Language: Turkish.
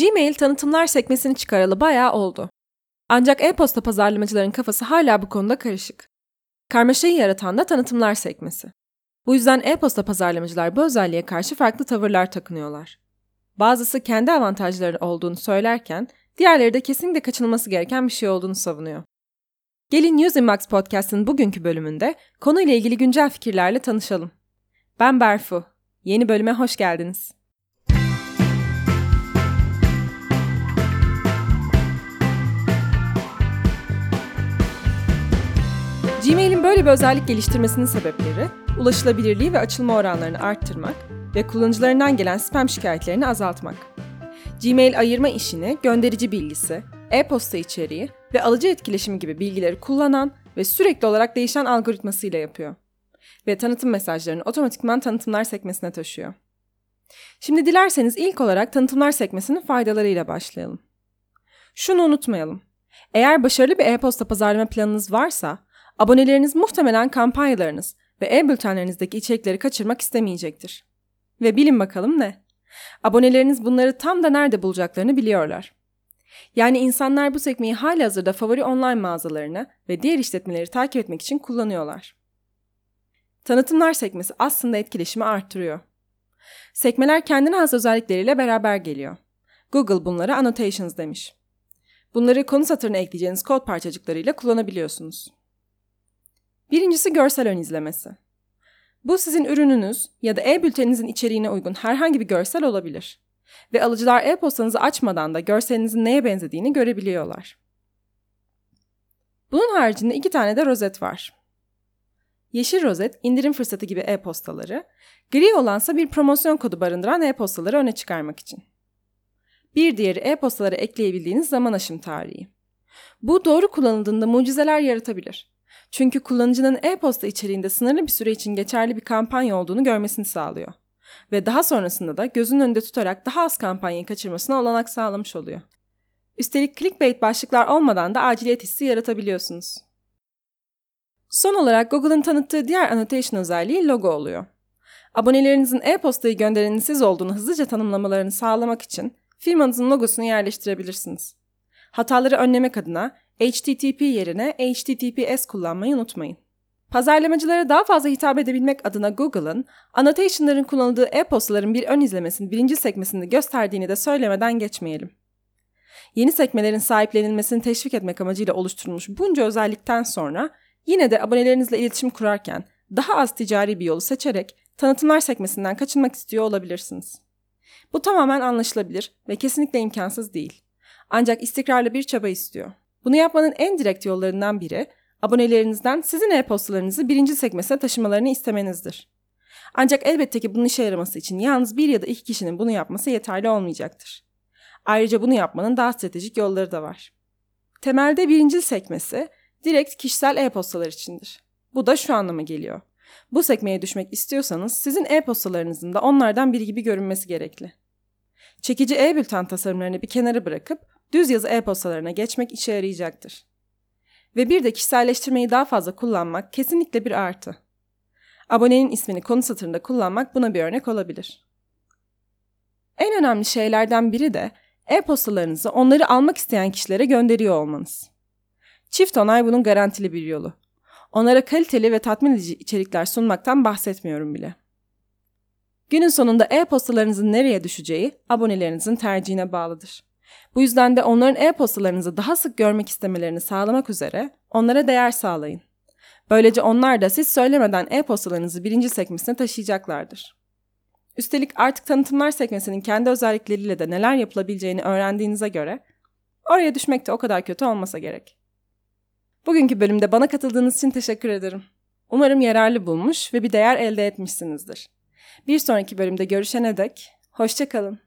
Gmail tanıtımlar sekmesini çıkaralı bayağı oldu. Ancak e-posta pazarlamacıların kafası hala bu konuda karışık. Karmaşayı yaratan da tanıtımlar sekmesi. Bu yüzden e-posta pazarlamacılar bu özelliğe karşı farklı tavırlar takınıyorlar. Bazısı kendi avantajları olduğunu söylerken, diğerleri de kesinlikle kaçınılması gereken bir şey olduğunu savunuyor. Gelin Using Max Podcast'ın bugünkü bölümünde konuyla ilgili güncel fikirlerle tanışalım. Ben Berfu. Yeni bölüme hoş geldiniz. Gmail'in böyle bir özellik geliştirmesinin sebepleri, ulaşılabilirliği ve açılma oranlarını arttırmak ve kullanıcılarından gelen spam şikayetlerini azaltmak. Gmail ayırma işini gönderici bilgisi, e-posta içeriği ve alıcı etkileşimi gibi bilgileri kullanan ve sürekli olarak değişen algoritmasıyla yapıyor. Ve tanıtım mesajlarını otomatikman tanıtımlar sekmesine taşıyor. Şimdi dilerseniz ilk olarak tanıtımlar sekmesinin faydalarıyla başlayalım. Şunu unutmayalım. Eğer başarılı bir e-posta pazarlama planınız varsa, aboneleriniz muhtemelen kampanyalarınız ve e-bültenlerinizdeki içerikleri kaçırmak istemeyecektir. Ve bilin bakalım ne? Aboneleriniz bunları tam da nerede bulacaklarını biliyorlar. Yani insanlar bu sekmeyi hali hazırda favori online mağazalarını ve diğer işletmeleri takip etmek için kullanıyorlar. Tanıtımlar sekmesi aslında etkileşimi arttırıyor. Sekmeler kendine has özellikleriyle beraber geliyor. Google bunlara annotations demiş. Bunları konu satırına ekleyeceğiniz kod parçacıklarıyla kullanabiliyorsunuz. Birincisi görsel ön izlemesi. Bu sizin ürününüz ya da e-bülteninizin içeriğine uygun herhangi bir görsel olabilir. Ve alıcılar e-postanızı açmadan da görselinizin neye benzediğini görebiliyorlar. Bunun haricinde iki tane de rozet var. Yeşil rozet indirim fırsatı gibi e-postaları, gri olansa bir promosyon kodu barındıran e-postaları öne çıkarmak için. Bir diğeri e-postalara ekleyebildiğiniz zaman aşım tarihi. Bu doğru kullanıldığında mucizeler yaratabilir. Çünkü kullanıcının e-posta içeriğinde sınırlı bir süre için geçerli bir kampanya olduğunu görmesini sağlıyor. Ve daha sonrasında da gözünün önünde tutarak daha az kampanyayı kaçırmasına olanak sağlamış oluyor. Üstelik clickbait başlıklar olmadan da aciliyet hissi yaratabiliyorsunuz. Son olarak Google'ın tanıttığı diğer annotation özelliği logo oluyor. Abonelerinizin e-postayı gönderenin siz olduğunu hızlıca tanımlamalarını sağlamak için firmanızın logosunu yerleştirebilirsiniz. Hataları önlemek adına HTTP yerine HTTPS kullanmayı unutmayın. Pazarlamacılara daha fazla hitap edebilmek adına Google'ın, annotation'ların kullanıldığı e-postaların bir ön izlemesinin birinci sekmesinde gösterdiğini de söylemeden geçmeyelim. Yeni sekmelerin sahiplenilmesini teşvik etmek amacıyla oluşturulmuş bunca özellikten sonra yine de abonelerinizle iletişim kurarken daha az ticari bir yolu seçerek tanıtımlar sekmesinden kaçınmak istiyor olabilirsiniz. Bu tamamen anlaşılabilir ve kesinlikle imkansız değil. Ancak istikrarlı bir çaba istiyor. Bunu yapmanın en direkt yollarından biri abonelerinizden sizin e-postalarınızı birinci sekmesine taşımalarını istemenizdir. Ancak elbette ki bunun işe yaraması için yalnız bir ya da iki kişinin bunu yapması yeterli olmayacaktır. Ayrıca bunu yapmanın daha stratejik yolları da var. Temelde birinci sekmesi direkt kişisel e-postalar içindir. Bu da şu anlama geliyor. Bu sekmeye düşmek istiyorsanız sizin e-postalarınızın da onlardan biri gibi görünmesi gerekli. Çekici e-bülten tasarımlarını bir kenara bırakıp düz yazı e-postalarına geçmek işe yarayacaktır. Ve bir de kişiselleştirmeyi daha fazla kullanmak kesinlikle bir artı. Abonenin ismini konu satırında kullanmak buna bir örnek olabilir. En önemli şeylerden biri de e-postalarınızı onları almak isteyen kişilere gönderiyor olmanız. Çift onay bunun garantili bir yolu. Onlara kaliteli ve tatmin edici içerikler sunmaktan bahsetmiyorum bile. Günün sonunda e-postalarınızın nereye düşeceği abonelerinizin tercihine bağlıdır. Bu yüzden de onların e-postalarınızı daha sık görmek istemelerini sağlamak üzere onlara değer sağlayın. Böylece onlar da siz söylemeden e-postalarınızı birinci sekmesine taşıyacaklardır. Üstelik artık tanıtımlar sekmesinin kendi özellikleriyle de neler yapılabileceğini öğrendiğinize göre oraya düşmek de o kadar kötü olmasa gerek. Bugünkü bölümde bana katıldığınız için teşekkür ederim. Umarım yararlı bulmuş ve bir değer elde etmişsinizdir. Bir sonraki bölümde görüşene dek hoşçakalın.